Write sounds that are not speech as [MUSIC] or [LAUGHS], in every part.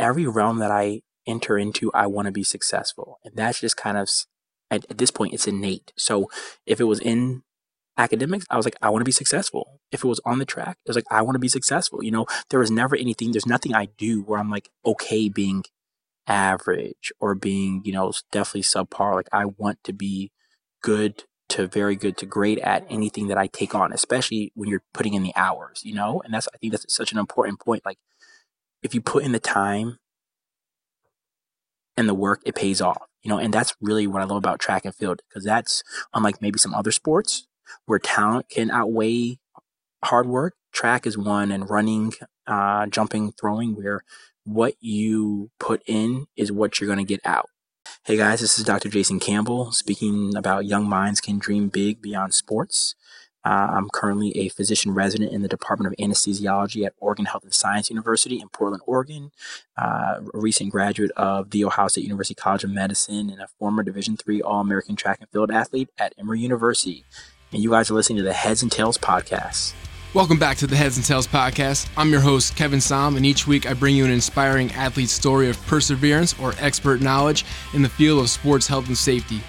every realm that I enter into, I want to be successful. And that's just kind of, at, at this point, it's innate. So if it was in academics, I was like, I want to be successful. If it was on the track, it was like, I want to be successful. You know, there was never anything, there's nothing I do where I'm like, okay being average or being, you know, definitely subpar. Like, I want to be good to very good to great at anything that I take on, especially when you're putting in the hours, you know? And that's, I think that's such an important point. Like, if you put in the time and the work, it pays off, you know? And that's really what I love about track and field because that's unlike maybe some other sports where talent can outweigh hard work. Track is one, and running, uh, jumping, throwing, where what you put in is what you're going to get out. Hey guys, this is Dr. Jason Campbell speaking about Young Minds Can Dream Big Beyond Sports. Uh, I'm currently a physician resident in the Department of Anesthesiology at Oregon Health and Science University in Portland, Oregon. Uh, a recent graduate of the Ohio State University College of Medicine and a former Division III All-American track and field athlete at Emory University. And you guys are listening to the Heads and Tails podcast. Welcome back to the Heads and Tails podcast. I'm your host, Kevin Som, and each week I bring you an inspiring athlete story of perseverance or expert knowledge in the field of sports health and safety.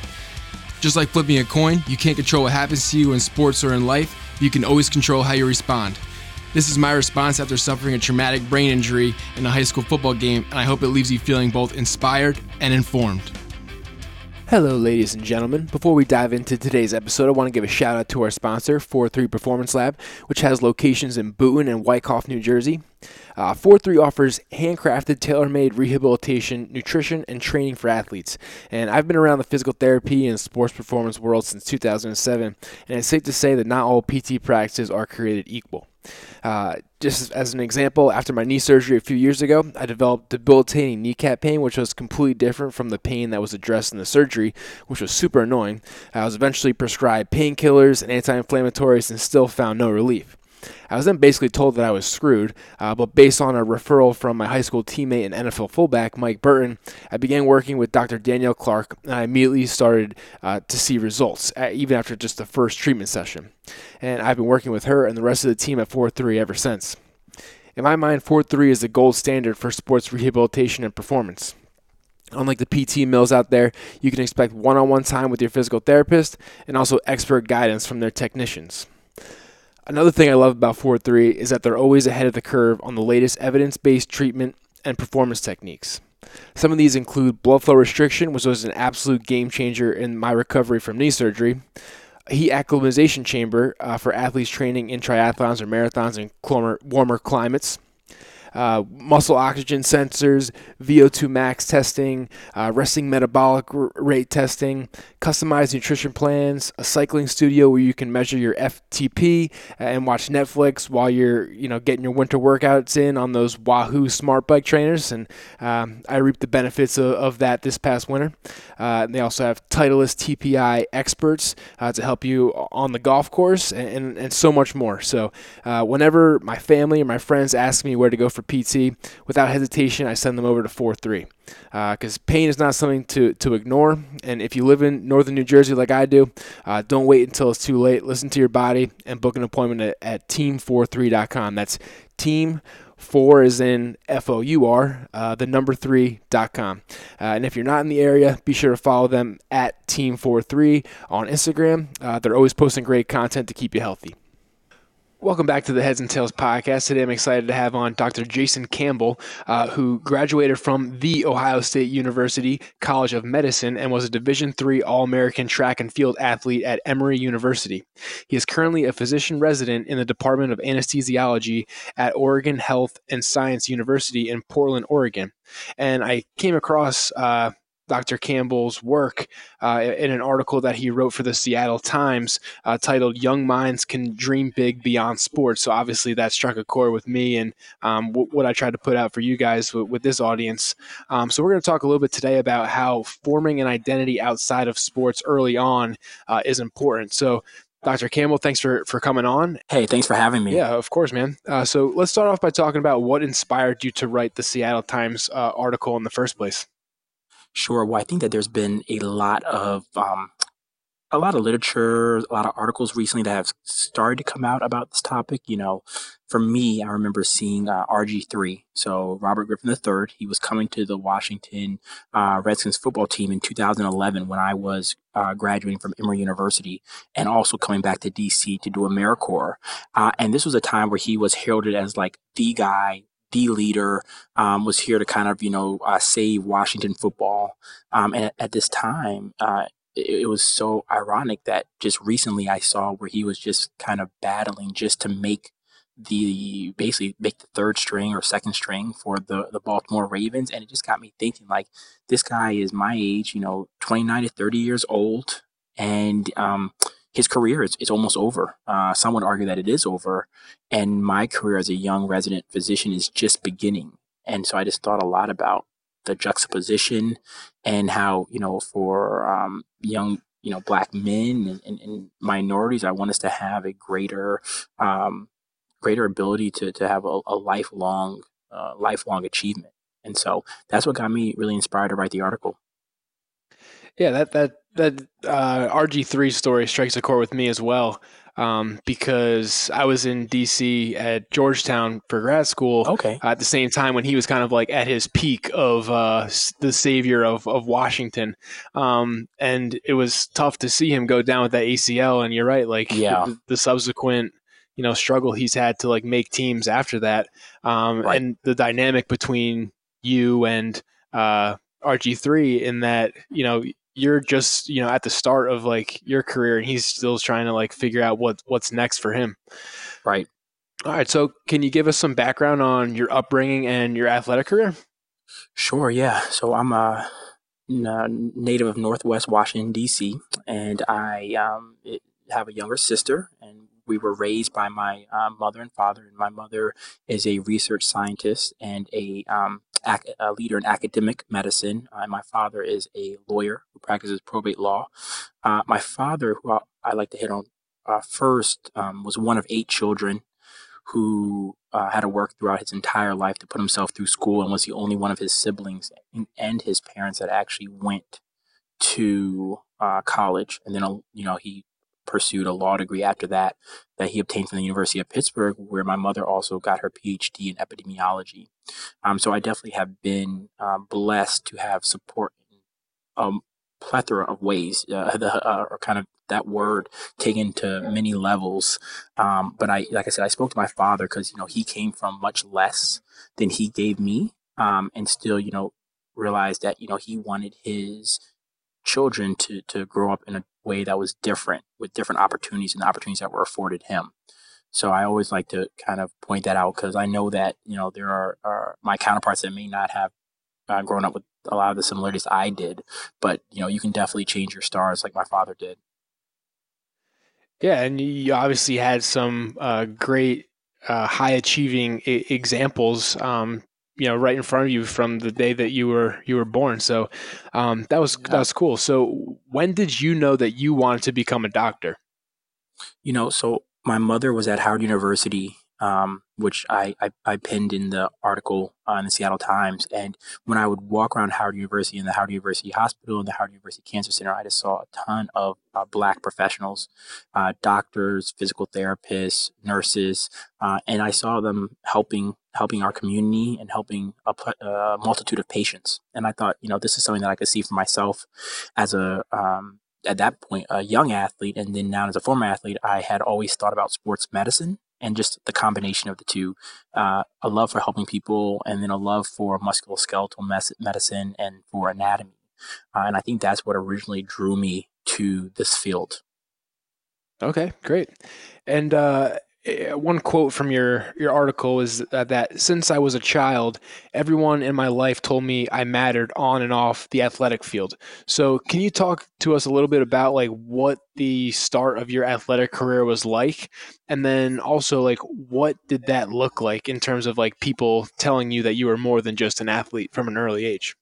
Just like flipping a coin, you can't control what happens to you in sports or in life, you can always control how you respond. This is my response after suffering a traumatic brain injury in a high school football game, and I hope it leaves you feeling both inspired and informed. Hello, ladies and gentlemen. Before we dive into today's episode, I want to give a shout out to our sponsor, 43 Performance Lab, which has locations in Boonton and Wyckoff, New Jersey. Uh, 43 offers handcrafted, tailor made rehabilitation, nutrition, and training for athletes. And I've been around the physical therapy and sports performance world since 2007, and it's safe to say that not all PT practices are created equal. Uh, just as an example, after my knee surgery a few years ago, I developed debilitating kneecap pain, which was completely different from the pain that was addressed in the surgery, which was super annoying. I was eventually prescribed painkillers and anti inflammatories and still found no relief. I was then basically told that I was screwed, uh, but based on a referral from my high school teammate and NFL fullback, Mike Burton, I began working with Dr. Danielle Clark, and I immediately started uh, to see results, uh, even after just the first treatment session. And I've been working with her and the rest of the team at 4 3 ever since. In my mind, 4 3 is the gold standard for sports rehabilitation and performance. Unlike the PT mills out there, you can expect one on one time with your physical therapist and also expert guidance from their technicians. Another thing I love about 4-3 is that they're always ahead of the curve on the latest evidence-based treatment and performance techniques. Some of these include blood flow restriction, which was an absolute game changer in my recovery from knee surgery, heat acclimatization chamber uh, for athletes training in triathlons or marathons in warmer climates, uh, muscle oxygen sensors, VO2 max testing, uh, resting metabolic rate testing, customized nutrition plans, a cycling studio where you can measure your FTP and watch Netflix while you're you know getting your winter workouts in on those Wahoo smart bike trainers. And um, I reaped the benefits of, of that this past winter. Uh, they also have Titleist TPI experts uh, to help you on the golf course and, and, and so much more. So uh, whenever my family or my friends ask me where to go for for PT, without hesitation, I send them over to 4 3. Because uh, pain is not something to, to ignore. And if you live in northern New Jersey like I do, uh, don't wait until it's too late. Listen to your body and book an appointment at, at team43.com. That's team Four is in F O U R, uh, the number three.com. Uh, and if you're not in the area, be sure to follow them at Team43 on Instagram. Uh, they're always posting great content to keep you healthy. Welcome back to the Heads and Tails podcast. Today I'm excited to have on Dr. Jason Campbell, uh, who graduated from the Ohio State University College of Medicine and was a Division III All-American track and field athlete at Emory University. He is currently a physician resident in the Department of Anesthesiology at Oregon Health and Science University in Portland, Oregon. And I came across uh, Dr. Campbell's work uh, in an article that he wrote for the Seattle Times uh, titled Young Minds Can Dream Big Beyond Sports. So, obviously, that struck a chord with me and um, w- what I tried to put out for you guys w- with this audience. Um, so, we're going to talk a little bit today about how forming an identity outside of sports early on uh, is important. So, Dr. Campbell, thanks for, for coming on. Hey, thanks for having me. Yeah, of course, man. Uh, so let's start off by talking about what inspired you to write the Seattle Times uh, article in the first place. Sure. Well, I think that there's been a lot of um, a lot of literature, a lot of articles recently that have started to come out about this topic. You know, for me, I remember seeing uh, RG3. So Robert Griffin III, he was coming to the Washington uh, Redskins football team in 2011 when I was uh, graduating from Emory University and also coming back to DC to do AmeriCorps. Uh, and this was a time where he was heralded as like the guy the leader, um, was here to kind of, you know, uh, save Washington football. Um, and at, at, this time, uh, it, it, was so ironic that just recently I saw where he was just kind of battling just to make the basically make the third string or second string for the the Baltimore Ravens and it just got me thinking like this guy is my age you know 29 to 30 years old and um his career is, is almost over. Uh, some would argue that it is over. And my career as a young resident physician is just beginning. And so I just thought a lot about the juxtaposition and how, you know, for um, young, you know, black men and, and, and, minorities, I want us to have a greater, um, greater ability to, to have a, a lifelong, uh, lifelong achievement. And so that's what got me really inspired to write the article. Yeah, that that that uh, RG3 story strikes a chord with me as well. Um, because I was in DC at Georgetown for grad school. Okay. At the same time when he was kind of like at his peak of uh, the savior of, of Washington. Um, and it was tough to see him go down with that ACL. And you're right, like yeah. the, the subsequent you know struggle he's had to like make teams after that um, right. and the dynamic between you and uh, RG3 in that you know you're just you know at the start of like your career and he's still trying to like figure out what what's next for him. Right. All right so can you give us some background on your upbringing and your athletic career? Sure yeah. So i'm a native of northwest washington d.c and i um, have a younger sister and we were raised by my uh, mother and father, and my mother is a research scientist and a, um, ac- a leader in academic medicine. Uh, my father is a lawyer who practices probate law. Uh, my father, who I, I, like to hit on uh, first, um, was one of eight children who uh, had to work throughout his entire life to put himself through school and was the only one of his siblings and his parents that actually went to uh, college. And then, you know, he pursued a law degree after that that he obtained from the University of Pittsburgh, where my mother also got her PhD in epidemiology. Um, so I definitely have been um, blessed to have support in a plethora of ways, uh, the, uh, or kind of that word taken to many levels. Um, but I, like I said, I spoke to my father because you know he came from much less than he gave me, um, and still you know realized that you know he wanted his children to to grow up in a way that was different with different opportunities and opportunities that were afforded him. So I always like to kind of point that out because I know that you know there are, are my counterparts that may not have uh, grown up with a lot of the similarities I did, but you know you can definitely change your stars like my father did. Yeah, and you obviously had some uh, great uh, high achieving I- examples um, you know right in front of you from the day that you were you were born. So um, that was yeah. that was cool. So when did you know that you wanted to become a doctor? You know, so my mother was at Howard University um, which I, I, I, pinned in the article in the Seattle Times. And when I would walk around Howard University and the Howard University Hospital and the Howard University Cancer Center, I just saw a ton of uh, Black professionals, uh, doctors, physical therapists, nurses, uh, and I saw them helping helping our community and helping a, a, multitude of patients. And I thought, you know, this is something that I could see for myself as a um, at that point a young athlete, and then now as a former athlete, I had always thought about sports medicine and just the combination of the two uh, a love for helping people and then a love for musculoskeletal mes- medicine and for anatomy. Uh, and i think that's what originally drew me to this field. Okay great. And uh, one quote from your your article is that, that since I was a child, everyone in my life told me I mattered on and off the athletic field. So, can you talk to us a little bit about like what the start of your athletic career was like, and then also like what did that look like in terms of like people telling you that you were more than just an athlete from an early age?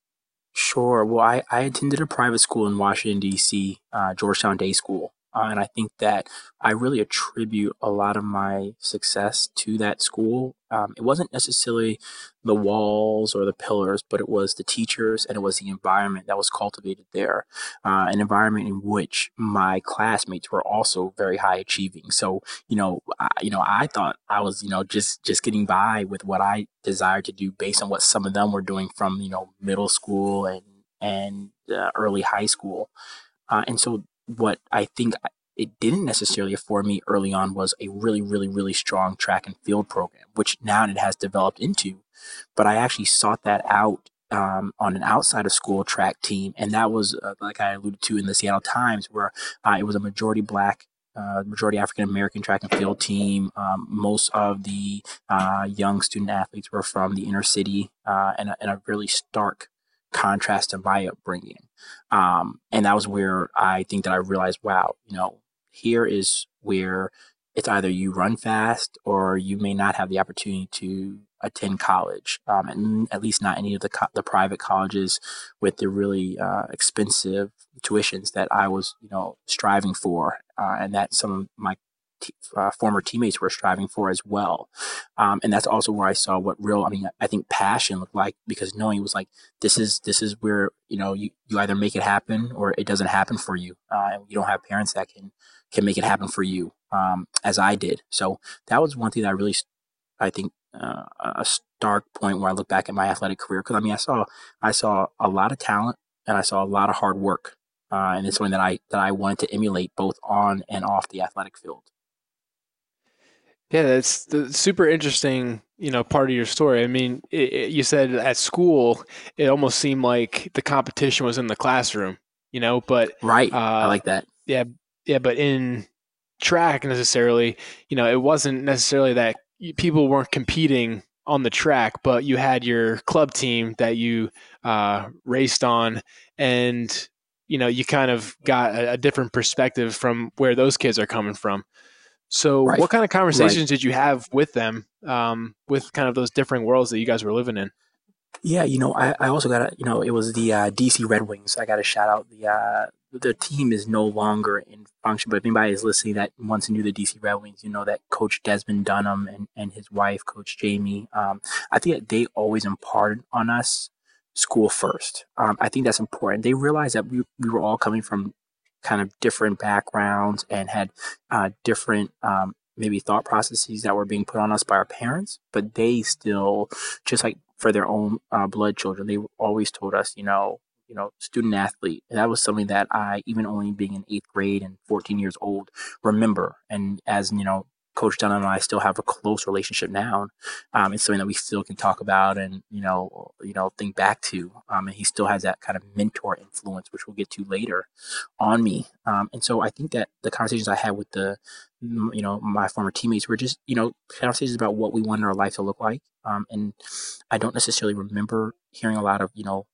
Sure. Well, I, I attended a private school in Washington, D.C., uh, Georgetown Day School. Uh, and I think that I really attribute a lot of my success to that school. Um, it wasn't necessarily the walls or the pillars, but it was the teachers and it was the environment that was cultivated there. Uh, an environment in which my classmates were also very high achieving. So, you know, I, you know, I thought I was, you know, just just getting by with what I desired to do based on what some of them were doing from, you know, middle school and and uh, early high school. Uh, and so what I think it didn't necessarily afford me early on was a really, really, really strong track and field program, which now it has developed into. But I actually sought that out um, on an outside of school track team, and that was uh, like I alluded to in the Seattle Times, where uh, it was a majority black. Uh, majority African American track and field team. Um, most of the uh, young student athletes were from the inner city, uh, and, a, and a really stark contrast to my upbringing. Um, and that was where I think that I realized, wow, you know, here is where it's either you run fast or you may not have the opportunity to attend college, um, and at least not any of the co- the private colleges with the really uh, expensive tuitions that I was, you know, striving for, uh, and that some of my t- uh, former teammates were striving for as well. Um, and that's also where I saw what real, I mean, I think passion looked like because knowing was like, this is, this is where, you know, you, you either make it happen or it doesn't happen for you. Uh, and you don't have parents that can, can make it happen for you, um, as I did. So that was one thing that I really, I think, uh, a stark point where I look back at my athletic career. Cause I mean, I saw, I saw a lot of talent and I saw a lot of hard work. Uh, and it's something that I that I wanted to emulate both on and off the athletic field. Yeah, that's the super interesting, you know, part of your story. I mean, it, it, you said at school, it almost seemed like the competition was in the classroom, you know, but right, uh, I like that. Yeah, yeah, but in track necessarily, you know, it wasn't necessarily that people weren't competing on the track, but you had your club team that you uh, raced on, and you know, you kind of got a, a different perspective from where those kids are coming from. So, right. what kind of conversations right. did you have with them, um, with kind of those different worlds that you guys were living in? Yeah, you know, I, I also got to, you know, it was the uh, DC Red Wings. I got to shout out the uh, the team is no longer in function, but if anybody is listening that once knew the DC Red Wings, you know that Coach Desmond Dunham and, and his wife, Coach Jamie, um, I think that they always imparted on us school first. Um, I think that's important. They realized that we, we were all coming from kind of different backgrounds and had uh, different um, maybe thought processes that were being put on us by our parents, but they still, just like for their own uh, blood children, they always told us, you know, you know, student athlete. And that was something that I, even only being in eighth grade and 14 years old, remember. And as, you know, Coach Dunham and I still have a close relationship now. Um, it's something that we still can talk about and you know, you know, think back to. Um, and he still has that kind of mentor influence, which we'll get to later, on me. Um, and so I think that the conversations I had with the, you know, my former teammates were just you know conversations about what we wanted our life to look like. Um, and I don't necessarily remember hearing a lot of you know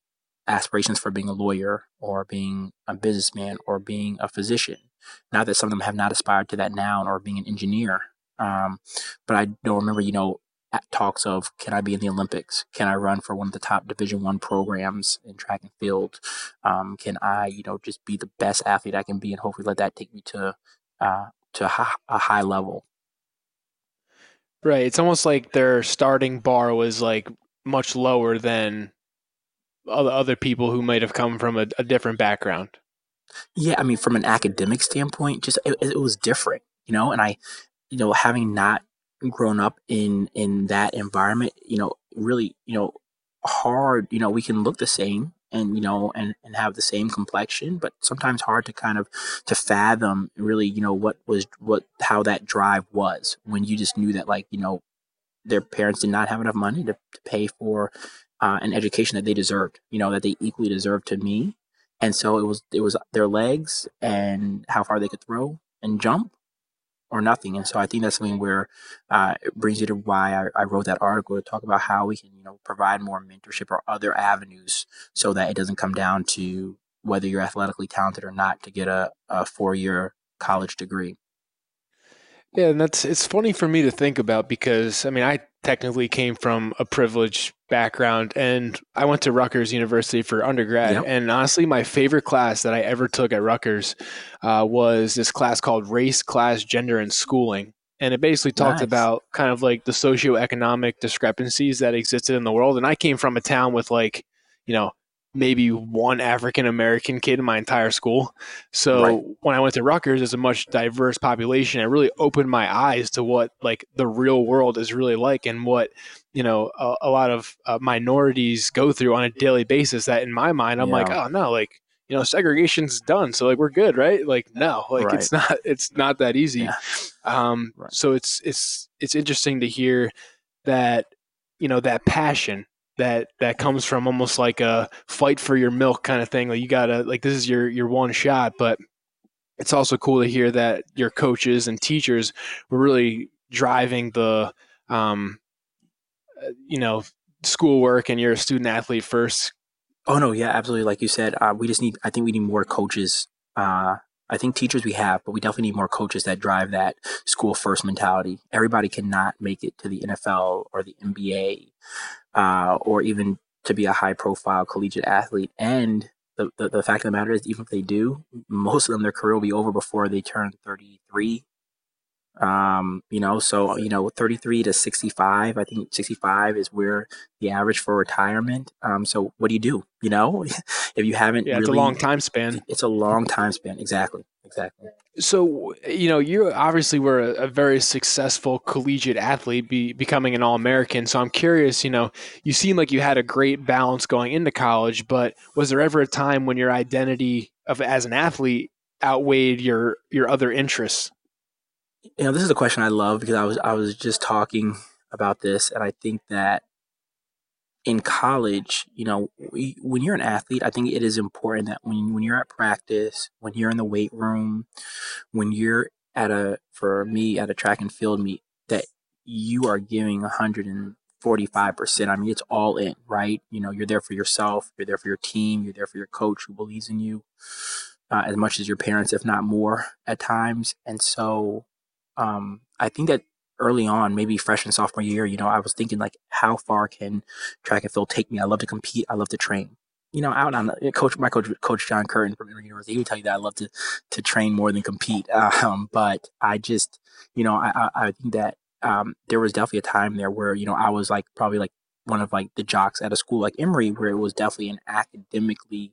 aspirations for being a lawyer or being a businessman or being a physician. Not that some of them have not aspired to that now or being an engineer. Um, but I don't remember, you know, talks of can I be in the Olympics? Can I run for one of the top Division One programs in track and field? Um, can I, you know, just be the best athlete I can be, and hopefully let that take me to uh, to a high level. Right. It's almost like their starting bar was like much lower than other other people who might have come from a, a different background. Yeah, I mean, from an academic standpoint, just it, it was different, you know. And I, you know, having not grown up in in that environment, you know, really, you know, hard, you know, we can look the same and you know and and have the same complexion but sometimes hard to kind of to fathom really you know what was what how that drive was when you just knew that like you know their parents did not have enough money to, to pay for uh, an education that they deserved you know that they equally deserved to me. And so it was it was their legs and how far they could throw and jump or nothing. And so I think that's something where uh, it brings you to why I, I, wrote that article to talk about how we can, you know, provide more mentorship or other avenues so that it doesn't come down to whether you're athletically talented or not to get a, a four year college degree. Yeah, and that's it's funny for me to think about because I mean I technically came from a privileged background and I went to Rutgers University for undergrad. Yep. And honestly, my favorite class that I ever took at Rutgers uh, was this class called Race, Class, Gender, and Schooling. And it basically talked nice. about kind of like the socioeconomic discrepancies that existed in the world. And I came from a town with like, you know, maybe one African American kid in my entire school. So right. when I went to Rutgers, it's a much diverse population. It really opened my eyes to what like the real world is really like and what you know a, a lot of uh, minorities go through on a daily basis. That in my mind, I'm yeah. like, oh no, like you know segregation's done so like we're good right like no like right. it's not it's not that easy yeah. um right. so it's it's it's interesting to hear that you know that passion that that comes from almost like a fight for your milk kind of thing. Like you gotta like this is your your one shot, but it's also cool to hear that your coaches and teachers were really driving the um uh, you know schoolwork and you're a student athlete first. Oh no yeah absolutely. Like you said uh, we just need i think we need more coaches uh, i think teachers we have but we definitely need more coaches that drive that school first mentality. Everybody cannot make it to the nfl or the nba uh, or even to be a high profile collegiate athlete. And the, the, the, fact of the matter is, even if they do, most of them, their career will be over before they turn 33. Um, you know, so, you know, 33 to 65, I think 65 is where the average for retirement. Um, so what do you do? You know, [LAUGHS] if you haven't, yeah, really, it's a long time span. It's a long time span. Exactly. Exactly. So, you know, you obviously were a, a very successful collegiate athlete, be, becoming an All American. So I'm curious, you know, you seem like you had a great balance going into college, but was there ever a time when your identity of as an athlete outweighed your your other interests? You know, this is a question I love because I was I was just talking about this, and I think that in college, you know, when you're an athlete, I think it is important that when when you're at practice, when you're in the weight room, when you're at a for me at a track and field meet, that you are giving 145 percent. I mean, it's all in, right? You know, you're there for yourself, you're there for your team, you're there for your coach who believes in you uh, as much as your parents, if not more, at times. And so, um, I think that early on, maybe freshman sophomore year, you know, I was thinking like, how far can track and field take me? I love to compete. I love to train. You know, out on the, coach, my coach, Coach John Curtin from Emory University, he would tell you that I love to to train more than compete. [LAUGHS] Um, but I just, you know, I I, I think that um, there was definitely a time there where you know I was like probably like one of like the jocks at a school like Emory, where it was definitely an academically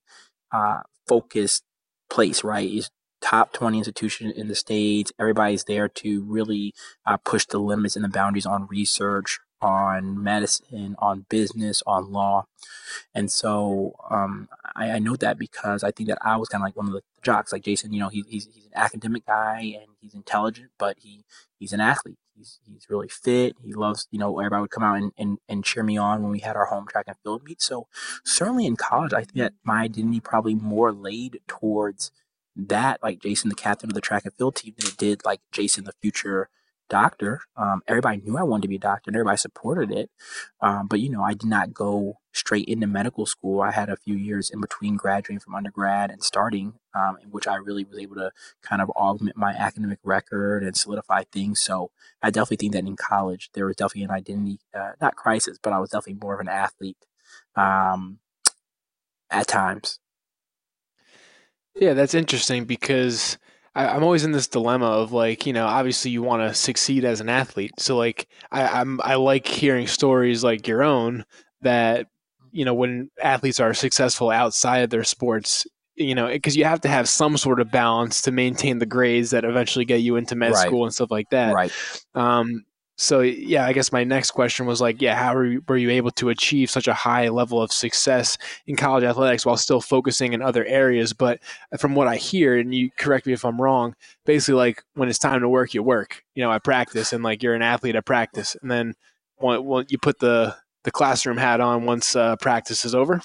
uh, focused place, right? It's top 20 institution in the states. Everybody's there to really uh, push the limits and the boundaries on research, on medicine, on business, on law. And so um, I, I know that because I think that I was kind of like one of the jocks, like Jason. You know, he, he's he's an academic guy and he's intelligent, but he he's an athlete. He's he's really fit. He loves you know everybody would come out and, and, and cheer me on when we had our home track and field meet. So certainly in college, I think that my identity probably more laid towards that like Jason, the captain of the track and field team, than it did like Jason, the future doctor. Um, everybody knew I wanted to be a doctor and everybody supported it. Um, but, you know, I did not go straight into medical school. I had a few years in between graduating from undergrad and starting, um, in which I really was able to kind of augment my academic record and solidify things. So I definitely think that in college, there was definitely an identity, uh, not crisis, but I was definitely more of an athlete um, at times. Yeah, that's interesting because I, am always in this dilemma of like, you know, obviously you want to succeed as an athlete. So like, I, I'm I like hearing stories like your own that you know when athletes are successful outside of their sports you know because you have to have some sort of balance to maintain the grades that eventually get you into med right. school and stuff like that right um, so yeah, I guess my next question was like, yeah, how were you, able to achieve such a high level of success in college athletics while still focusing in other areas? But from what I hear, and you correct me if I'm wrong, basically like when it's time to work, you work. You know, I practice, and like you're an athlete at practice, and then when, when you put the the classroom hat on once uh, practice is over.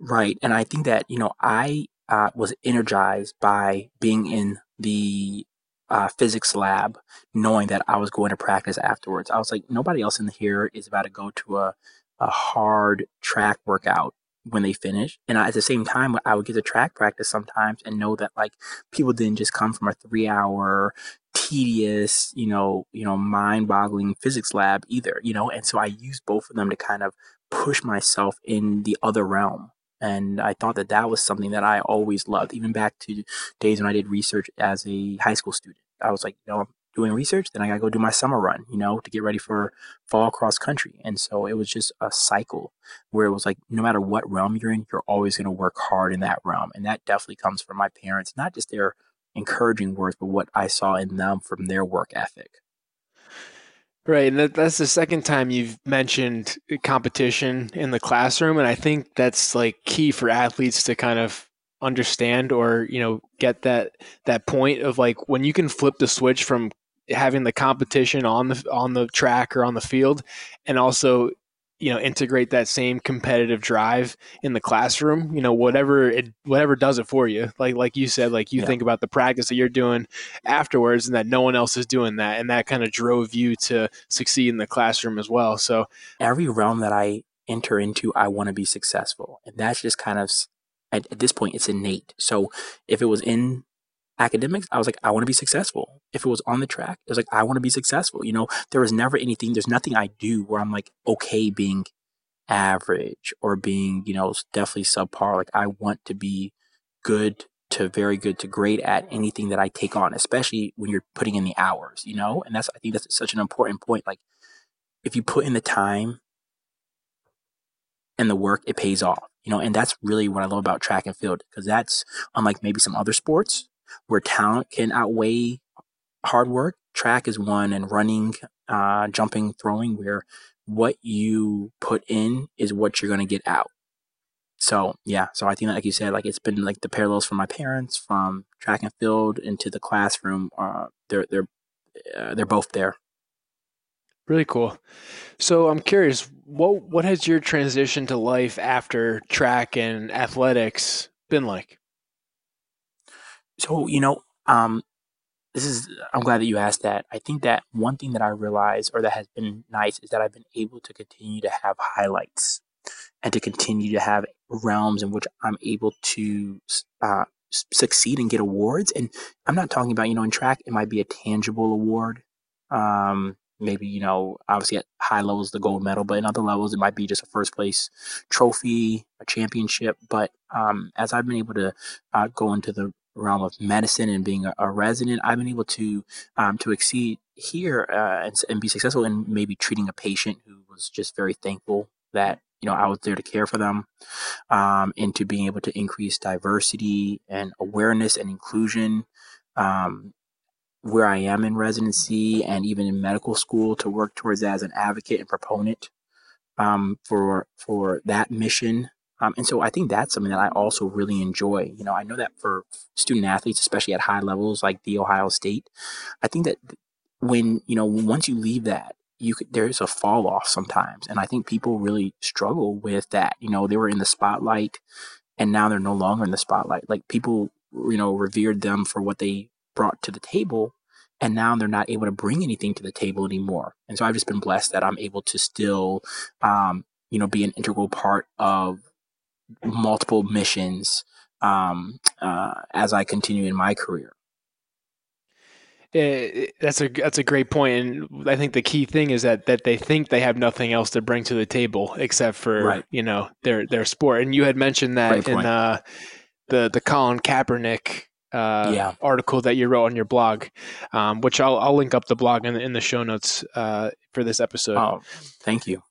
Right, and I think that you know I uh, was energized by being in the uh, physics lab, knowing that I was going to practice afterwards. I was like, nobody else in here is about to go to a, a hard track workout when they finish. And I, at the same time, I would get to track practice sometimes and know that like people didn't just come from a three hour tedious, you know, you know, mind-boggling physics lab either, you know, and so I use both of them to kind of push myself in the other realm. And I thought that that was something that I always loved, even back to days when I did research as a high school student. I was like, you know, I'm doing research, then I gotta go do my summer run, you know, to get ready for fall cross country. And so it was just a cycle where it was like, no matter what realm you're in, you're always gonna work hard in that realm. And that definitely comes from my parents, not just their encouraging words, but what I saw in them from their work ethic. Right, and that, that's the second time you've mentioned competition in the classroom, and I think that's like key for athletes to kind of understand or you know get that that point of like when you can flip the switch from having the competition on the on the track or on the field, and also you know integrate that same competitive drive in the classroom you know whatever it whatever does it for you. Like like you said like you yeah. think about the practice that you're doing afterwards and that no one else is doing that and that kind of drove you to succeed in the classroom as well. So every realm that i enter into i want to be successful and that's just kind of at, at this point it's innate. So if it was in academics, I was like, I want to be successful. If it was on the track, it was like, I want to be successful. You know, there was never anything, there's nothing I do where I'm like, okay being average or being, you know, definitely subpar. Like, I want to be good to very good to great at anything that I take on, especially when you're putting in the hours, you know? And that's, I think that's such an important point. Like, if you put in the time and the work, it pays off, you know? And that's really what I love about track and field because that's unlike maybe some other sports where talent can outweigh hard work. Track is one, and running, uh, jumping, throwing, where what you put in is what you're going to get out. So yeah, so I think like you said, like it's been like the parallels from my parents, from track and field into the classroom. Uh, they're they're uh, they're both there. Really cool. So I'm curious, what what has your transition to life after track and athletics been like? So, you know, um, this is, I'm glad that you asked that. I think that one thing that I realized or that has been nice is that I've been able to continue to have highlights and to continue to have realms in which I'm able to uh, succeed and get awards. And I'm not talking about, you know, in track, it might be a tangible award. Um, maybe, you know, obviously at high levels, the gold medal, but in other levels, it might be just a first place trophy, a championship. But um, as I've been able to uh, go into the realm of medicine and being a, a resident, I've been able to um, to exceed here uh, and, and be successful in maybe treating a patient who was just very thankful that you know I was there to care for them, um, into being able to increase diversity and awareness and inclusion. Um, where I am in residency and even in medical school to work towards as an advocate and proponent um, for for that mission um, and so I think that's something that I also really enjoy. You know, I know that for student athletes, especially at high levels like the Ohio State, I think that when, you know, once you leave that, you could, there's a fall off sometimes. And I think people really struggle with that. You know, they were in the spotlight and now they're no longer in the spotlight. Like people, you know, revered them for what they brought to the table. And now they're not able to bring anything to the table anymore. And so I've just been blessed that I'm able to still, um, you know, be an integral part of multiple missions um, uh, as I continue in my career. Yeah, that's a that's a great point, and I think the key thing is that that they think they have nothing else to bring to the table except for right. you know their their sport. And you had mentioned that in uh, the the Colin Kaepernick uh, yeah. article that you wrote on your blog, um, which I'll I'll link up the blog in, in the show notes uh, for this episode. Oh, thank you.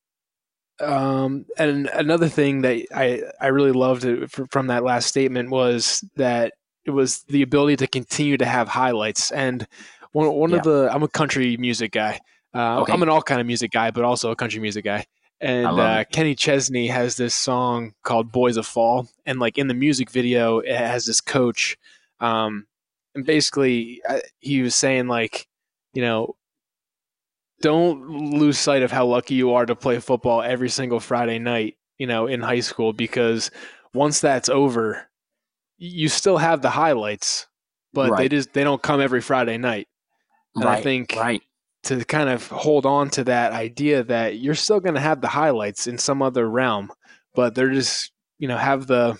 Um, and another thing that I, I really loved from that last statement was that it was the ability to continue to have highlights. And one, one yeah. of the, I'm a country music guy. Uh, okay. I'm an all kind of music guy, but also a country music guy. And uh, Kenny Chesney has this song called "Boys of Fall," and like in the music video, it has this coach, um, and basically uh, he was saying like, you know, don't lose sight of how lucky you are to play football every single Friday night, you know, in high school because once that's over, you still have the highlights, but right. they just they don't come every Friday night. And right, I think right. to kind of hold on to that idea that you're still going to have the highlights in some other realm, but they're just, you know, have the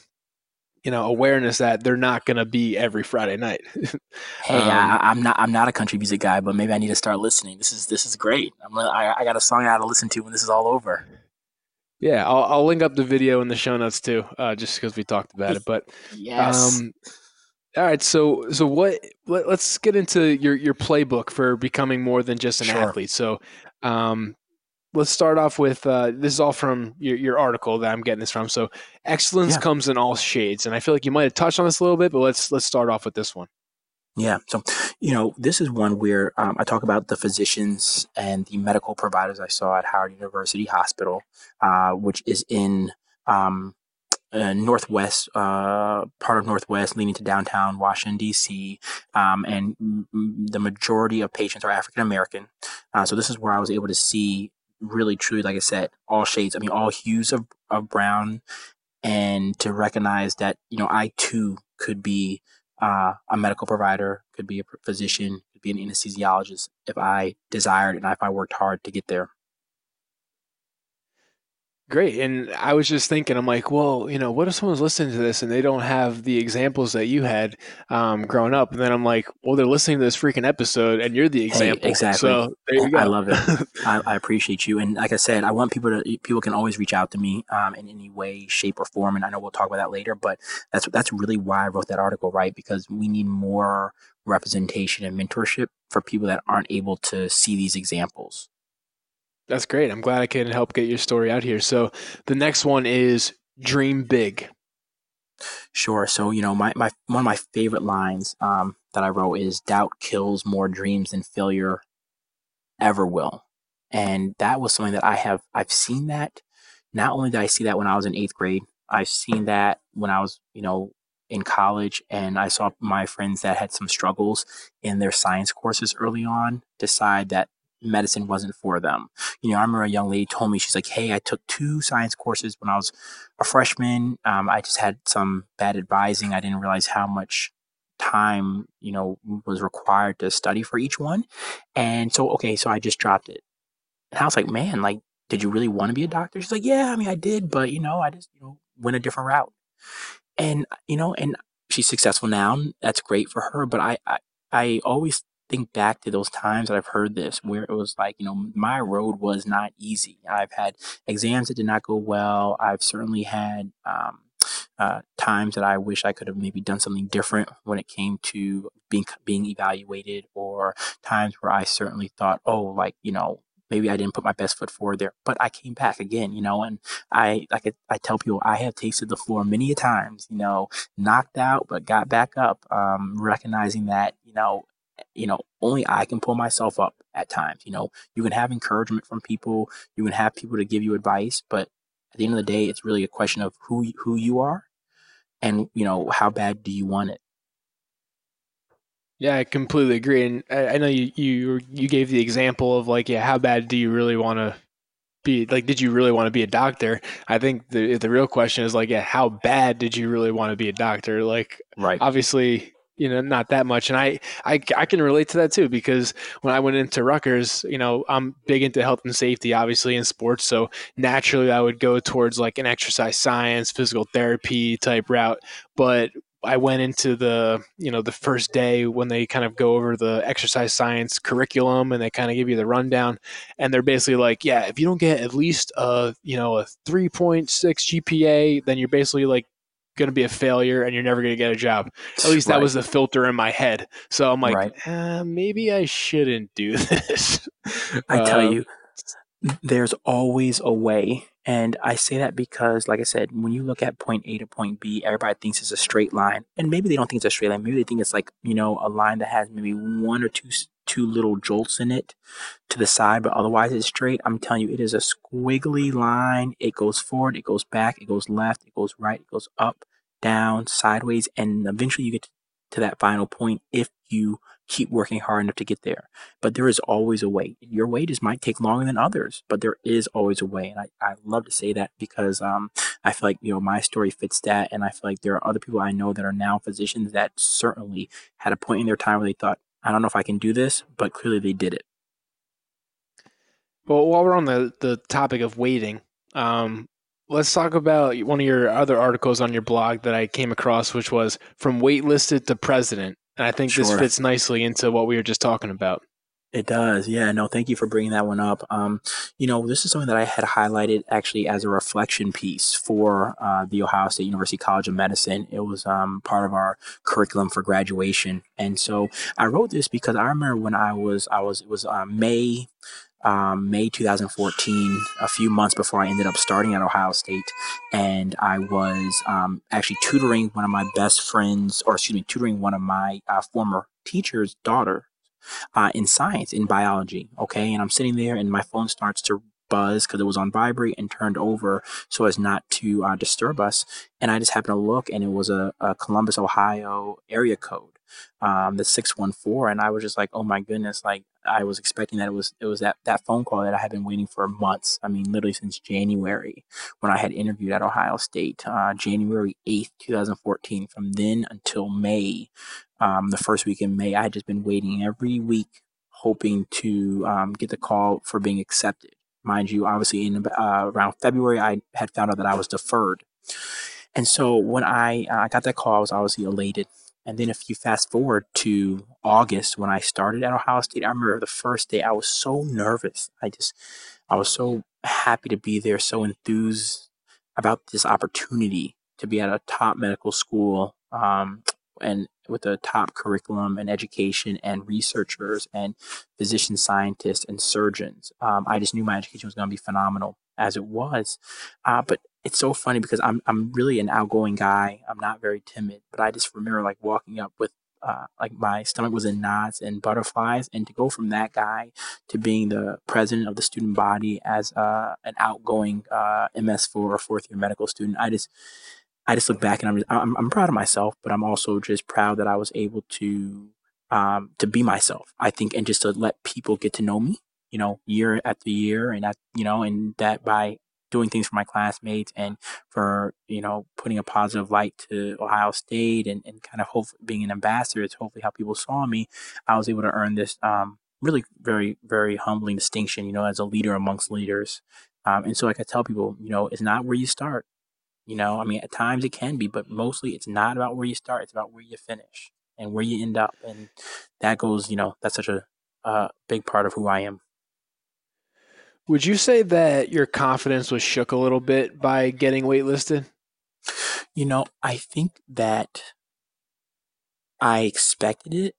you know awareness that they're not going to be every Friday night. [LAUGHS] hey, um, I, am not I'm not a country music guy, but maybe I need to start listening. This is this is great. I'm I, I got a song I got to listen to when this is all over. Yeah, I'll, I'll link up the video in the show notes too, uh, just because we talked about it. But yes. Um, all right, so so what? Let, us get into your your playbook for becoming more than just an sure. athlete. So, um, let's start off with uh, this is all from your, your article that I'm getting this from. So excellence yeah. comes in all shades, and I feel like you might have touched on this a little bit, but let's let's start off with this one. Yeah, so you know this is one where um, I talk about the physicians and the medical providers I saw at Howard University Hospital, uh, which is in um, uh, northwest uh, part of northwest leaning to downtown washington d.c um, and m- the majority of patients are african american uh, so this is where i was able to see really truly, like I said, all shades. I mean, all hues of, of brown, and to recognize that you know I too could be uh, a medical provider, could be a physician, could be an anesthesiologist if I desired and if I worked hard to get there. Great. And I was just thinking, I'm like, well, you know, what if someone's listening to this and they don't have the examples that you had um, growing up? And then I'm like, well, they're listening to this freaking episode and you're the example. Hey, exactly. So there you go. I love it. [LAUGHS] I, I, appreciate you. And like I said, I want people to, people can always reach out to me um, in any way, shape, or form. And I know we'll talk about that later, but that's, that's really why I wrote that article, right? Because we need more representation and mentorship for people that aren't able to see these examples. That's great. I'm glad I can help get your story out here. So the next one is dream big. Sure. So you know, my, my one of my favorite lines um, that I wrote is "Doubt kills more dreams than failure ever will," and that was something that I have I've seen that. Not only did I see that when I was in eighth grade, I've seen that when I was you know in college, and I saw my friends that had some struggles in their science courses early on decide that medicine wasn't for them. You know, I remember a young lady told me, she's like, Hey, I took two science courses when I was a freshman. Um, I just had some bad advising. I didn't realize how much time, you know, was required to study for each one. And so, okay, so I just dropped it. And I was like, man, like, did you really want to be a doctor? She's like, yeah, I mean, I did, but, you know, I just, you know, went a different route. And, you know, and she's successful now. That's great for her. But I, I, I always think back to those times that I've heard this where it was like, you know, my road was not easy. I've had exams that did not go well. I've certainly had um, uh, times that I wish I could have maybe done something different when it came to being being evaluated, or times where I certainly thought, oh, like you know, maybe I didn't put my best foot forward there, but I came back again, you know, and I, like I, I tell people, I have tasted the floor many a times, you know, knocked out, but got back up, um, recognizing that, you know, you know, only I can pull myself up at times. You know, you can have encouragement from people, you can have people to give you advice, but at the end of the day, it's really a question of who who you are, and you know how bad do you want it. Yeah, I completely agree, and I, I know you you you gave the example of like, yeah, how bad do you really want to be like did you really want to be a doctor i think the the real question is like yeah how bad did you really want to be a doctor like right obviously you know, not that much. And I, I, I can relate to that too, because when I went into Rutgers, you know, I'm big into health and safety, obviously in sports. So naturally I would go towards like an exercise science, physical therapy type route. But I went into the, you know, the first day when they kind of go over the exercise science curriculum and they kind of give you the rundown. And they're basically like, yeah, if you don't get at least a, you know, a 3.6 GPA, then you're basically like going to be a failure and you're never going to get a job. At least that was the filter in my head. So I'm like, right. uh, maybe I shouldn't do [LAUGHS] this. I tell um, you, there's always a way. And I say that because, like I said, when you look at point A to point B, everybody thinks it's a straight line. And maybe they don't think it's a straight line. Maybe they think it's like, you know, a line that has maybe one or two two little jolts in it to the side, but otherwise it's straight. I'm telling you, it is a squiggly line. It goes forward, it goes back, it goes left, it goes right, it goes up, down, sideways, and eventually you get to that final point if you keep working hard enough to get there. But there is always a way. Your way just might take longer than others, but there is always a way. And I, I love to say that because um, I feel like, you know, my story fits that. And I feel like there are other people I know that are now physicians that certainly had a point in their time where they thought, I don't know if I can do this, but clearly they did it. Well, while we're on the, the topic of waiting, um, let's talk about one of your other articles on your blog that I came across, which was from waitlisted to president. And I think sure. this fits nicely into what we were just talking about. It does. Yeah. No, thank you for bringing that one up. Um, you know, this is something that I had highlighted actually as a reflection piece for uh, the Ohio State University College of Medicine. It was um, part of our curriculum for graduation. And so I wrote this because I remember when I was, I was, it was uh, May um, May 2014, a few months before I ended up starting at Ohio State. And I was um, actually tutoring one of my best friends, or excuse me, tutoring one of my uh, former teacher's daughter uh, in science, in biology. Okay. And I'm sitting there and my phone starts to buzz because it was on vibrate and turned over so as not to uh, disturb us. And I just happened to look and it was a, a Columbus, Ohio area code um, the 614 and I was just like, oh my goodness, like I was expecting that it was it was that that phone call that I had been waiting for months. I mean, literally since January when I had interviewed at Ohio State, uh, January 8th, 2014. From then until May, um, the first week in May, I had just been waiting every week, hoping to um, get the call for being accepted. Mind you, obviously in uh, around February, I had found out that I was deferred. And so when I uh, got that call, I was obviously elated. And then if you fast forward to August when I started at Ohio State, I remember the first day I was so nervous. I just, I was so happy to be there, so enthused about this opportunity to be at a top medical school um, and with a top curriculum and education and researchers and physician scientists and surgeons. Um, I just knew my education was going to be phenomenal as it was. Uh, but it's so funny because I'm I'm really an outgoing guy. I'm not very timid, but I just remember like walking up with uh, like my stomach was in knots and butterflies, and to go from that guy to being the president of the student body as uh, an outgoing uh, MS4 or fourth year medical student, I just I just look back and I'm, I'm I'm proud of myself, but I'm also just proud that I was able to um, to be myself. I think, and just to let people get to know me, you know, year after year, and that you know, and that by doing things for my classmates and for you know putting a positive light to Ohio State and, and kind of hope being an ambassador to hopefully how people saw me, I was able to earn this um, really very very humbling distinction, you know, as a leader amongst leaders. Um, and so like I tell people, you know, it's not where you start. You know, I mean, at times it can be, but mostly it's not about where you start. It's about where you finish and where you end up. And that goes, you know, that's such a, a big part of who I am. Would you say that your confidence was shook a little bit by getting waitlisted? You know, I think that I expected it.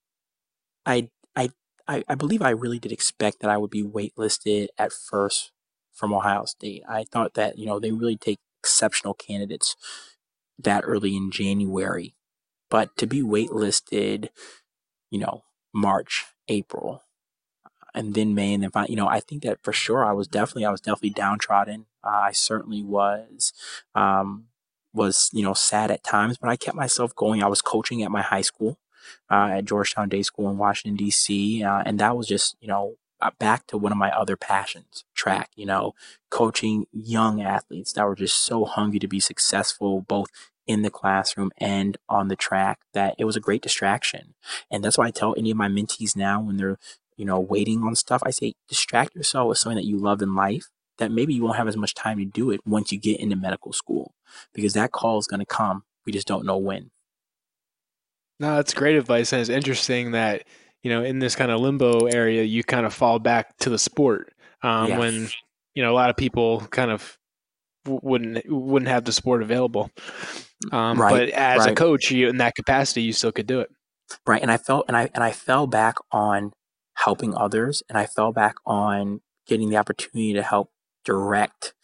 I I I, I believe I really did expect that I would be waitlisted at first from Ohio State. I thought that, you know, they really take exceptional candidates that early in January. But to be waitlisted, you know, March, April, and then May, and then finally, you know, I think that for sure I was definitely, I was definitely downtrodden. Uh, I certainly was, um, was, you know, sad at times, but I kept myself going. I was coaching at my high school, uh, at Georgetown Day School in Washington, D.C., uh, and that was just, you know, uh, back to one of my other passions, track, you know, coaching young athletes that were just so hungry to be successful, both in the classroom and on the track that it was a great distraction. And that's why I tell any of my mentees now when they're you know, waiting on stuff. I say distract yourself with something that you love in life that maybe you won't have as much time to do it once you get into medical school because that call is going to come. We just don't know when. No, that's great advice. And it's interesting that, you know, in this kind of limbo area, you kind of fall back to the sport um, yeah. when, you know, a lot of people kind of wouldn't wouldn't have the sport available. Um, right, but as right. a coach, you in that capacity, you still could do it. Right, and I felt and I and I fell back on helping others. And I fell back on getting the opportunity to help direct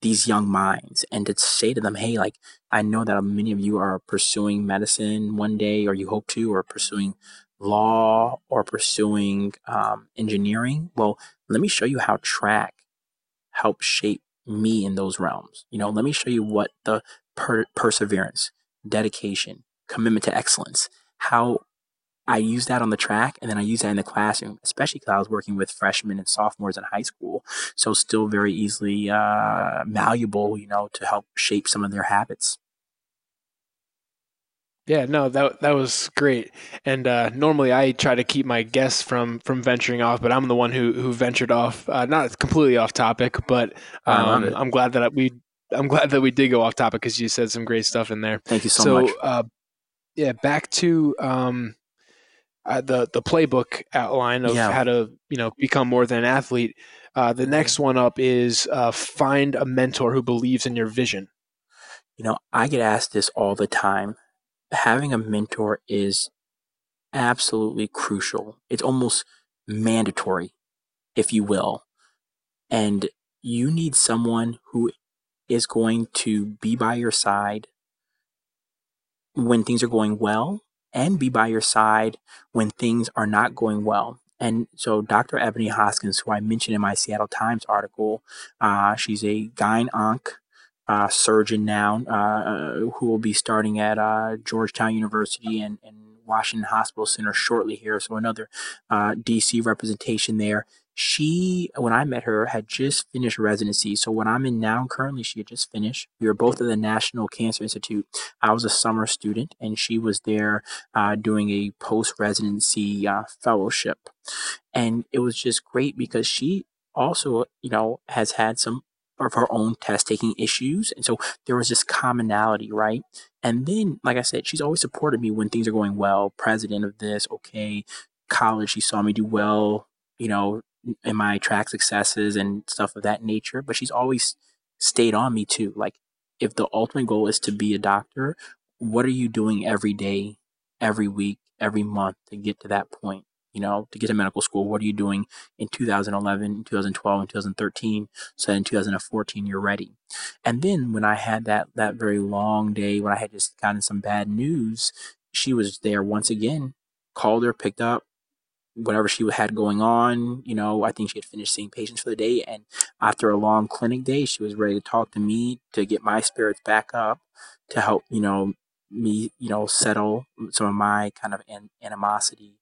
these young minds and to say to them, hey, like, I know that many of you are pursuing medicine one day, or you hope to, or pursuing law or pursuing um, engineering. Well, let me show you how track helps shape me in those realms. You know, let me show you what the per- perseverance, dedication, commitment to excellence, how I use that on the track and then I use that in the classroom, especially because I was working with freshmen and sophomores in high school. So still very easily uh, malleable, you know, to help shape some of their habits. Yeah, no, that that was great. And uh, normally I try to keep my guests from from venturing off, but I'm the one who who ventured off, uh, not completely off topic, but um, I'm glad that we I'm glad that we did go off topic because you said some great stuff in there. Thank you so, so much. Uh, yeah, back to um, uh, the the playbook outline of yeah. how to you know become more than an athlete. Uh, the next one up is uh, find a mentor who believes in your vision. You know, I get asked this all the time. Having a mentor is absolutely crucial. It's almost mandatory, if you will. And you need someone who is going to be by your side when things are going well and be by your side when things are not going well. And so Dr. Ebony Hoskins, who I mentioned in my Seattle Times article, uh, she's a gyn-onc uh, surgeon now uh, who will be starting at uh, Georgetown University and, and, Washington Hospital Center shortly here. So another uh, DC representation there she, when I met her, had just finished residency. So when I'm in now currently, she had just finished. We were both at the National Cancer Institute. I was a summer student, and she was there uh, doing a post residency uh, fellowship. And it was just great because she also, you know, has had some of her own test taking issues. And so there was this commonality, right? And then, like I said, she's always supported me when things are going well. President of this, okay. College, she saw me do well, you know, in my track successes and stuff of that nature, but she's always stayed on me too. Like, if the ultimate goal is to be a doctor, what are you doing every day, every week, every month to get to that point? You know, to get to medical school, what are you doing in 2011, 2012, and 2013 so in 2014 you're ready? And then when I had that that very long day when I had just gotten some bad news, she was there once again, called her, picked up, whatever she had going on. You know, I think she had finished seeing patients for the day. And after a long clinic day, she was ready to talk to me to get my spirits back up to help, you know, me, you know, settle some of my kind of an- animosity.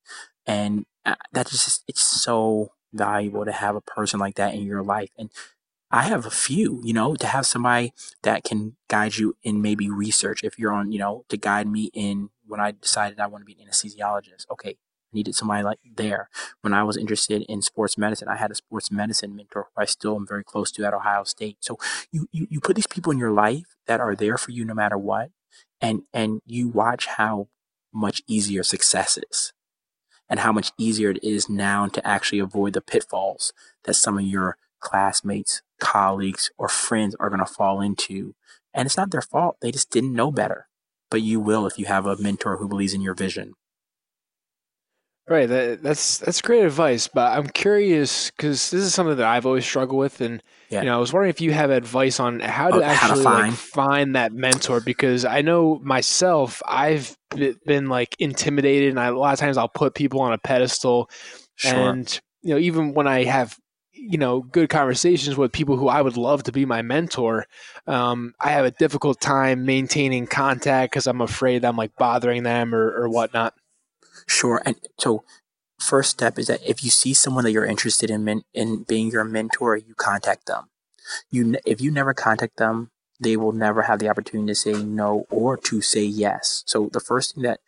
And uh, that just, it's so valuable to have a person like that in your life. And I have a few, you know, to have somebody that can guide you in maybe research if you're on, you know, to guide me in when I decided I want to be an anesthesiologist. Okay, needed somebody like there. When I was interested in sports medicine, I had a sports medicine mentor who I still am very close to at Ohio State. So you, you, you put these people in your life that are there for you no matter what, and and you watch how much easier success is and how much easier it is now to actually avoid the pitfalls that some of your classmates, colleagues, or friends are going to fall into. And it's not their fault. They just didn't know better. But you will if you have a mentor who believes in your vision. Right. That, that's that's great advice, but I'm curious because this is something that I've always struggled with, and yeah. you know, I was wondering if you have advice on how to oh, actually how to find. Like, find that mentor because I know myself, I've been like intimidated, and I, a lot of times I'll put people on a pedestal, sure. and you know, even when I have you know good conversations with people who I would love to be my mentor, um, I have a difficult time maintaining contact because I'm afraid I'm like bothering them or, or whatnot. Sure. And so first step is that if you see someone that you're interested in men- in being your mentor, you contact them. You if you never contact them, they will never have the opportunity to say no or to say yes. So the first thing that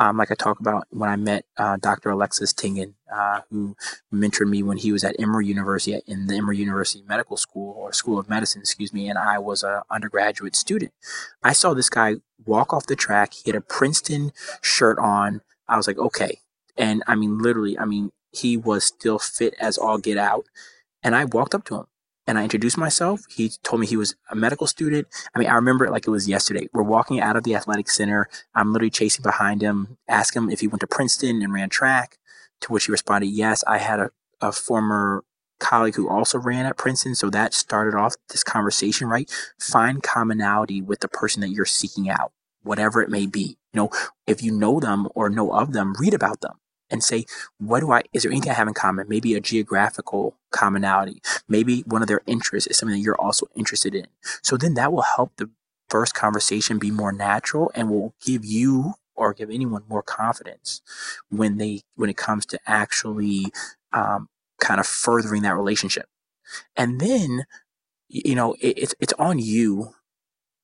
um, like I talked about when I met uh, Dr. Alexis Tingen, uh, who mentored me when he was at Emory University in the Emory University Medical School or School of Medicine, excuse me, and I was an undergraduate student. I saw this guy walk off the track. He had a Princeton shirt on, I was like, okay. And I mean, literally, I mean, he was still fit as all get out. And I walked up to him and I introduced myself. He told me he was a medical student. I mean, I remember it like it was yesterday. We're walking out of the athletic center. I'm literally chasing behind him, ask him if he went to Princeton and ran track, to which he responded, yes. I had a, a former colleague who also ran at Princeton. So that started off this conversation, right? Find commonality with the person that you're seeking out whatever it may be. You know, if you know them or know of them, read about them and say, what do I, is there anything I have in common? Maybe a geographical commonality. Maybe one of their interests is something that you're also interested in. So then that will help the first conversation be more natural and will give you or give anyone more confidence when they, when it comes to actually, um, kind of furthering that relationship. And then, you know, it, it's, it's on you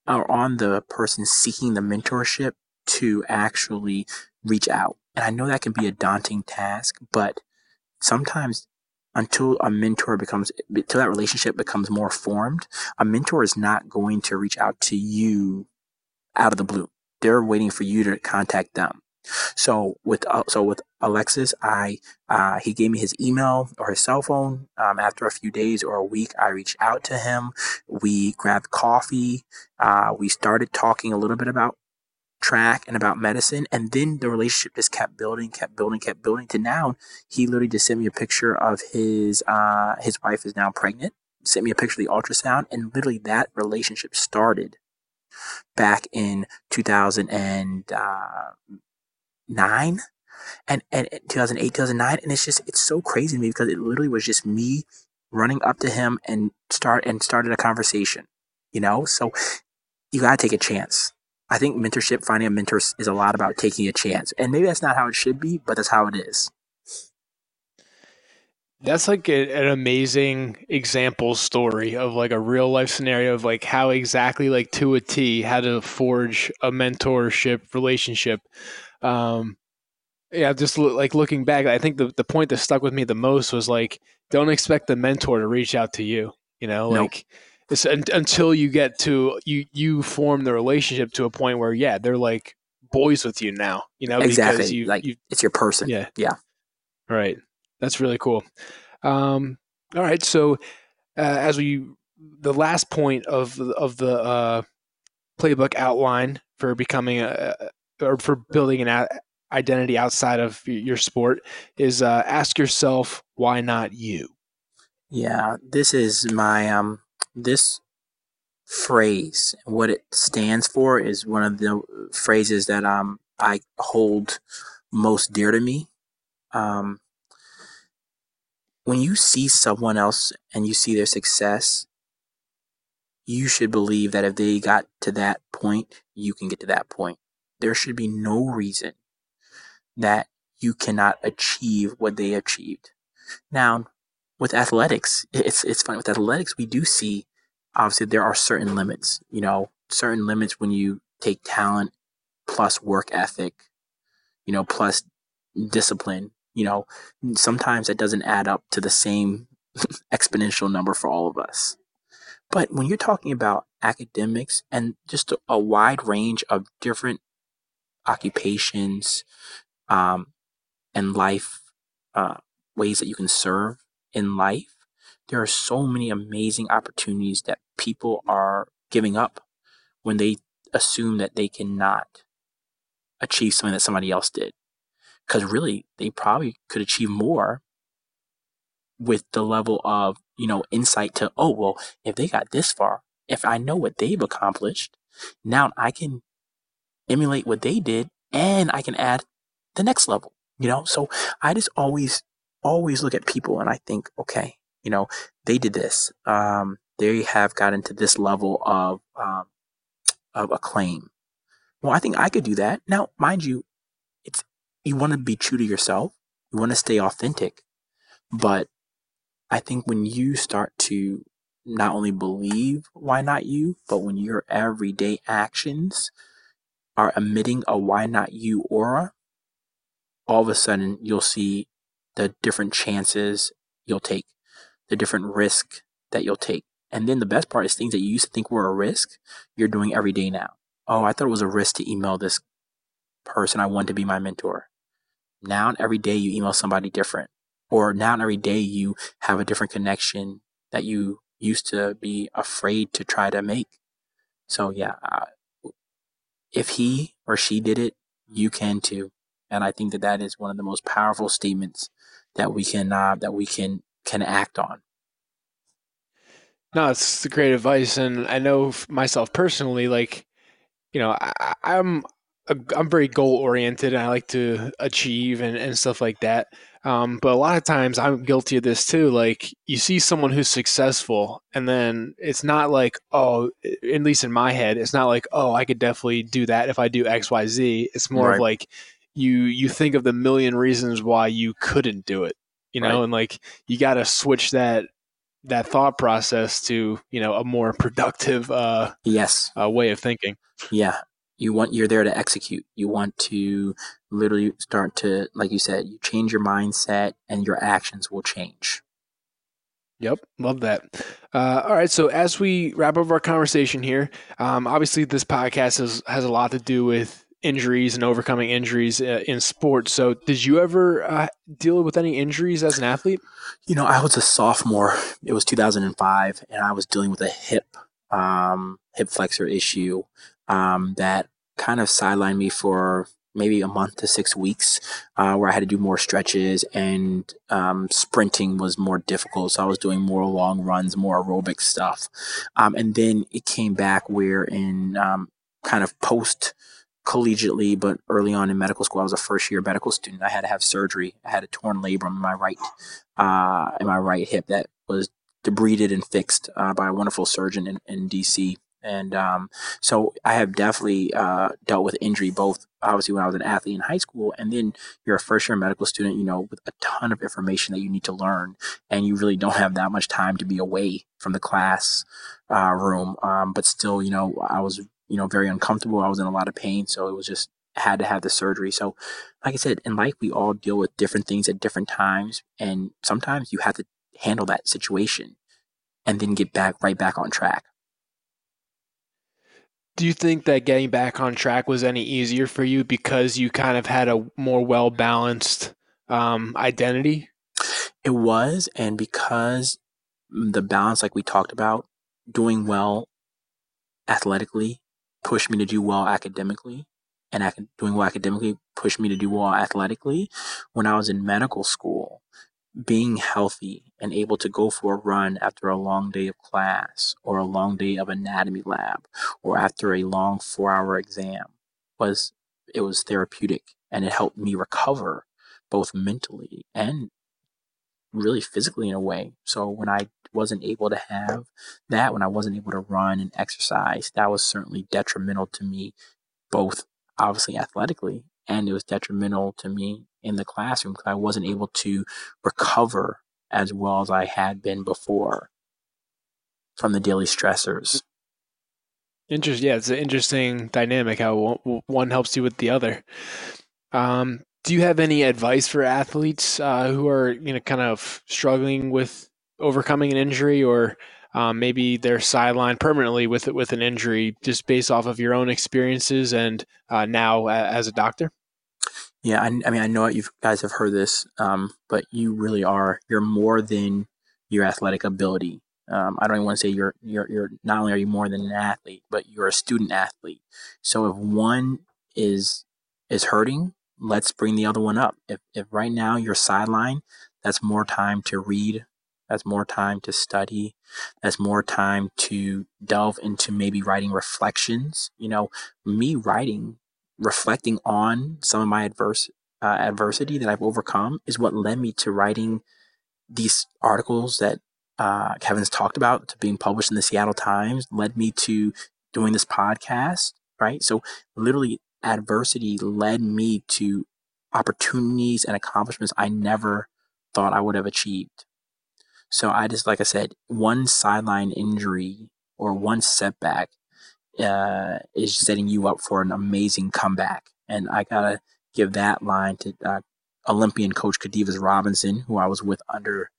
or on the person seeking the mentorship to actually reach out. And I know that can be a daunting task, but sometimes until a mentor becomes, until that relationship becomes more formed, a mentor is not going to reach out to you out of the blue. They're waiting for you to contact them. So with uh, so with Alexis, I uh, he gave me his email or his cell phone. Um, after a few days or a week, I reached out to him. We grabbed coffee. Uh, we started talking a little bit about track and about medicine, and then the relationship just kept building, kept building, kept building. To now, he literally just sent me a picture of his uh, his wife is now pregnant. Sent me a picture of the ultrasound, and literally that relationship started back in 2000 and, and 2008, 2009. And it's just, it's so crazy to me because it literally was just me running up to him and start and started a conversation, you know? So you got to take a chance. I think mentorship, finding a mentor is a lot about taking a chance. And maybe that's not how it should be, but that's how it is. That's like a, an amazing example story of like a real life scenario of like how exactly like to a T how to forge a mentorship relationship. Um, yeah, just like looking back, I think the, the point that stuck with me the most was like, don't expect the mentor to reach out to you. You know, Nope. like it's un- until you get to you you form the relationship to a point where yeah, they're like boys with you now. You know, because Exactly. you Like- you It's your person. yeah Yeah. Right. That's really cool. Um, all right. So, uh, as we, the last point of of the uh, playbook outline for becoming a, or for building an identity outside of your sport is uh, ask yourself why not you. Yeah, this is my um this phrase what it stands for is one of the phrases that um I hold most dear to me. Um when you see someone else and you see their success, you should believe that if they got to that point, you can get to that point. There should be no reason that you cannot achieve what they achieved. Now, with athletics, it's it's funny. With athletics, we do see obviously there are certain limits. You know, certain limits when you take talent plus work ethic, you know, plus discipline. You know, sometimes that doesn't add up to the same [LAUGHS] exponential number for all of us. But when you're talking about academics and just a, wide range of different occupations um, and life uh, ways that you can serve in life, there are so many amazing opportunities that people are giving up when they assume that they cannot achieve something that somebody else did. Because really, they probably could achieve more with the level of, you know, insight to, oh, well, if they got this far, if I know what they've accomplished, now I can emulate what they did and I can add the next level, you know? So I just always, always look at people and I think, okay, you know, they did this. Um, they have gotten to this level of, um, of acclaim. Well, I think I could do that. Now, mind you, you want to be true to yourself. You want to stay authentic, but I think when you start to not only believe why not you, but when your everyday actions are emitting a why not you aura, all of a sudden you'll see the different chances you'll take, the different risk that you'll take. And then the best part is things that you used to think were a risk, you're doing every day now. Oh, I thought it was a risk to email this person I want to be my mentor. Now every day you email somebody different. Or now every day you have a different connection that you used to be afraid to try to make. So yeah, if he or she did it, you can too. And I think that that is one of the most powerful statements that we can uh, that we can can act on. No, it's great advice, and I know myself personally, like you know, I, I'm a, I'm very goal oriented, and I like to achieve and, and stuff like that. Um, but a lot of times, I'm guilty of this too. Like you see someone who's successful, and then it's not like, oh, at least in my head, it's not like, oh, I could definitely do that if I do X, Y, Z. It's more Right. of like you you think of the million reasons why you couldn't do it, you know, Right. and like you got to switch that that thought process to you know a more productive uh, Yes. uh, way of thinking. Yeah. You want you're there to execute. You want to literally start to like you said, you change your mindset and your actions will change. Yep, love that. Uh, all right, so as we wrap up our conversation here, um, obviously this podcast has has a lot to do with injuries and overcoming injuries uh, in sports. So, did you ever uh, deal with any injuries as an athlete? You know, I was a sophomore. It was 2005, and I was dealing with a hip um, hip flexor issue um, that kind of sidelined me for maybe a month to six weeks, uh, where I had to do more stretches and um, sprinting was more difficult. So I was doing more long runs, more aerobic stuff. Um, and then it came back where in um, kind of post collegiately, but early on in medical school, I was a first year medical student. I had to have surgery. I had a torn labrum in my right, uh, in my right hip that was debrided and fixed uh, by a wonderful surgeon in, in DC. And um, so I have definitely uh, dealt with injury both obviously when I was an athlete in high school, and then you're a first year medical student, you know, with a ton of information that you need to learn, and you really don't have that much time to be away from the class uh, room. Um, but still, you know, I was, you know, very uncomfortable. I was in a lot of pain, so it was just had to have the surgery. So, like I said, in life, we all deal with different things at different times, and sometimes you have to handle that situation and then get back right back on track. Do you think that getting back on track was any easier for you because you kind of had a more well balanced um, identity? It was, and because the balance, like we talked about, doing well athletically pushed me to do well academically, and doing well academically pushed me to do well athletically. When I was in medical school, being healthy and able to go for a run after a long day of class or a long day of anatomy lab or after a long four hour exam was it was therapeutic and it helped me recover both mentally and really physically in a way. So when i wasn't able to have that when i wasn't able to run and exercise that was certainly detrimental to me both obviously athletically and it was detrimental to me in the classroom because I wasn't able to recover as well as I had been before from the daily stressors. Interesting. Yeah, it's an interesting dynamic how one helps you with the other. Um, do you have any advice for athletes uh, who are you know kind of struggling with overcoming an injury or um, maybe they're sidelined permanently with with an injury just based off of your own experiences and uh, now as a doctor? Yeah, I, I mean, I know you guys have heard this, um, but you really are. You're more than your athletic ability. Um, I don't even want to say you're you're you're not only are you more than an athlete, but you're a student athlete. So if one is is hurting, let's bring the other one up. If if right now you're sidelined, that's more time to read. That's more time to study. That's more time to delve into maybe writing reflections. You know, me writing reflecting on some of my adverse uh, adversity that I've overcome is what led me to writing these articles that uh, Kevin's talked about to being published in the Seattle Times, led me to doing this podcast, right? So literally adversity led me to opportunities and accomplishments I never thought I would have achieved. So I just, like I said, one sideline injury or one setback uh, is setting you up for an amazing comeback. And I gotta give that line to uh, Olympian coach Khadevis Robinson, who I was with under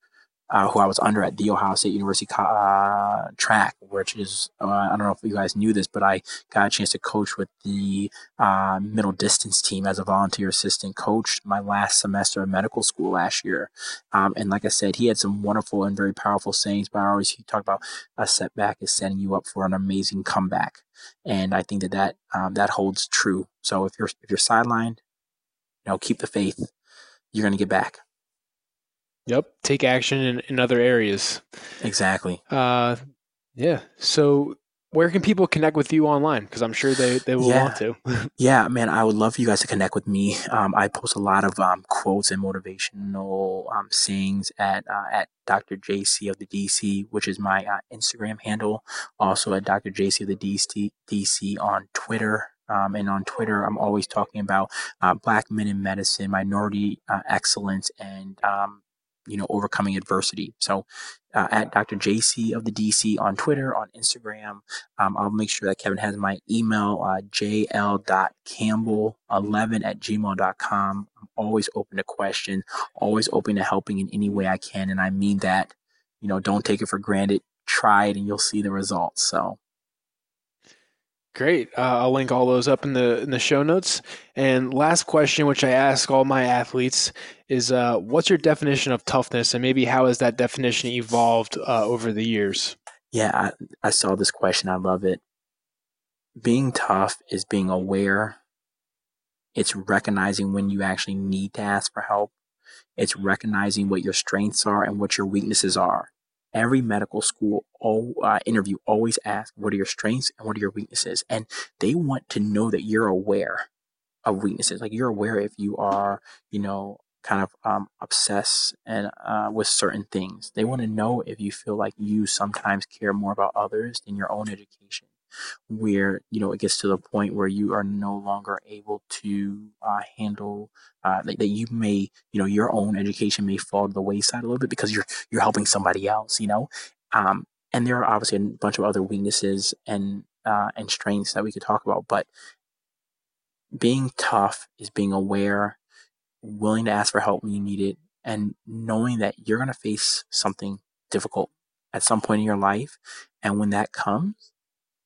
uh, who I was under at the Ohio State University uh, track, which is, uh, I don't know if you guys knew this, but I got a chance to coach with the uh, middle distance team as a volunteer assistant coach my last semester of medical school last year. Um, and like I said, he had some wonderful and very powerful sayings, but I always he talked about a setback is setting you up for an amazing comeback. And I think that that, um, that holds true. So if you're, if you're sidelined, you know, keep the faith. You're going to get back. Yep. Take action in, in other areas. Exactly. Uh, yeah. So where can people connect with you online? Because I'm sure they, they will yeah. want to. [LAUGHS] yeah, man, I would love for you guys to connect with me. Um, I post a lot of um, quotes and motivational um, sayings at uh, at Dr. JC of the DC, which is my uh, Instagram handle. Also at Dr. JC of the DC, DC on Twitter. Um, and on Twitter, I'm always talking about uh, Black men in medicine, minority uh, excellence, and um, you know, overcoming adversity. So uh, at Dr. JC of the DC on Twitter, on Instagram. Um, I'll make sure that Kevin has my email, uh, jl.campbell11 at gmail.com. I'm always open to question, always open to helping in any way I can. And I mean that you know, don't take it for granted. Try it and you'll see the results. So Great. Uh, I'll link all those up in the in the show notes. And last question, which I ask all my athletes, is uh, what's your definition of toughness, and maybe how has that definition evolved uh, over the years? Yeah, I, I saw this question. I love it. Being tough is being aware. It's recognizing when you actually need to ask for help. It's recognizing what your strengths are and what your weaknesses are every medical school all, uh, interview always asks, what are your strengths and what are your weaknesses? And they want to know that you're aware of weaknesses. Like you're aware if you are, you know, kind of um, obsessed and uh, with certain things. They want to know if you feel like you sometimes care more about others than your own education where you know it gets to the point where you are no longer able to uh, handle uh, that, that you may you know your own education may fall to the wayside a little bit because you're you're helping somebody else you know? Um, and there are obviously a bunch of other weaknesses and uh, and strengths that we could talk about but being tough is being aware willing to ask for help when you need it and knowing that you're going to face something difficult at some point in your life and when that comes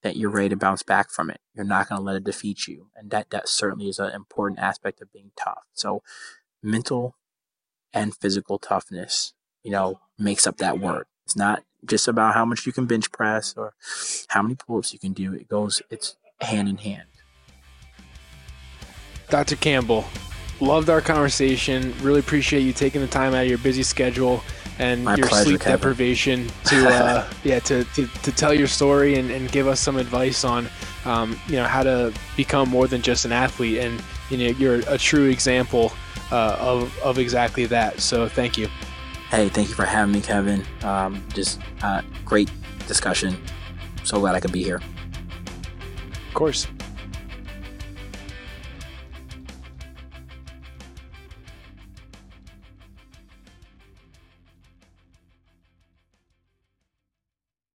that you're ready to bounce back from it. You're not going to let it defeat you. And that, that certainly is an important aspect of being tough. So mental and physical toughness, you know, makes up that word. It's not just about how much you can bench press or how many pull-ups you can do. It goes, it's hand in hand. Dr. Campbell, loved our conversation. Really appreciate you taking the time out of your busy schedule and My your pleasure, sleep Kevin. deprivation to [LAUGHS] uh, yeah to, to, to tell your story and, and give us some advice on um, you know how to become more than just an athlete and you know you're a true example uh, of, of exactly that so thank you Hey, thank you for having me, Kevin. Um, just uh, great discussion. So glad I could be here. of course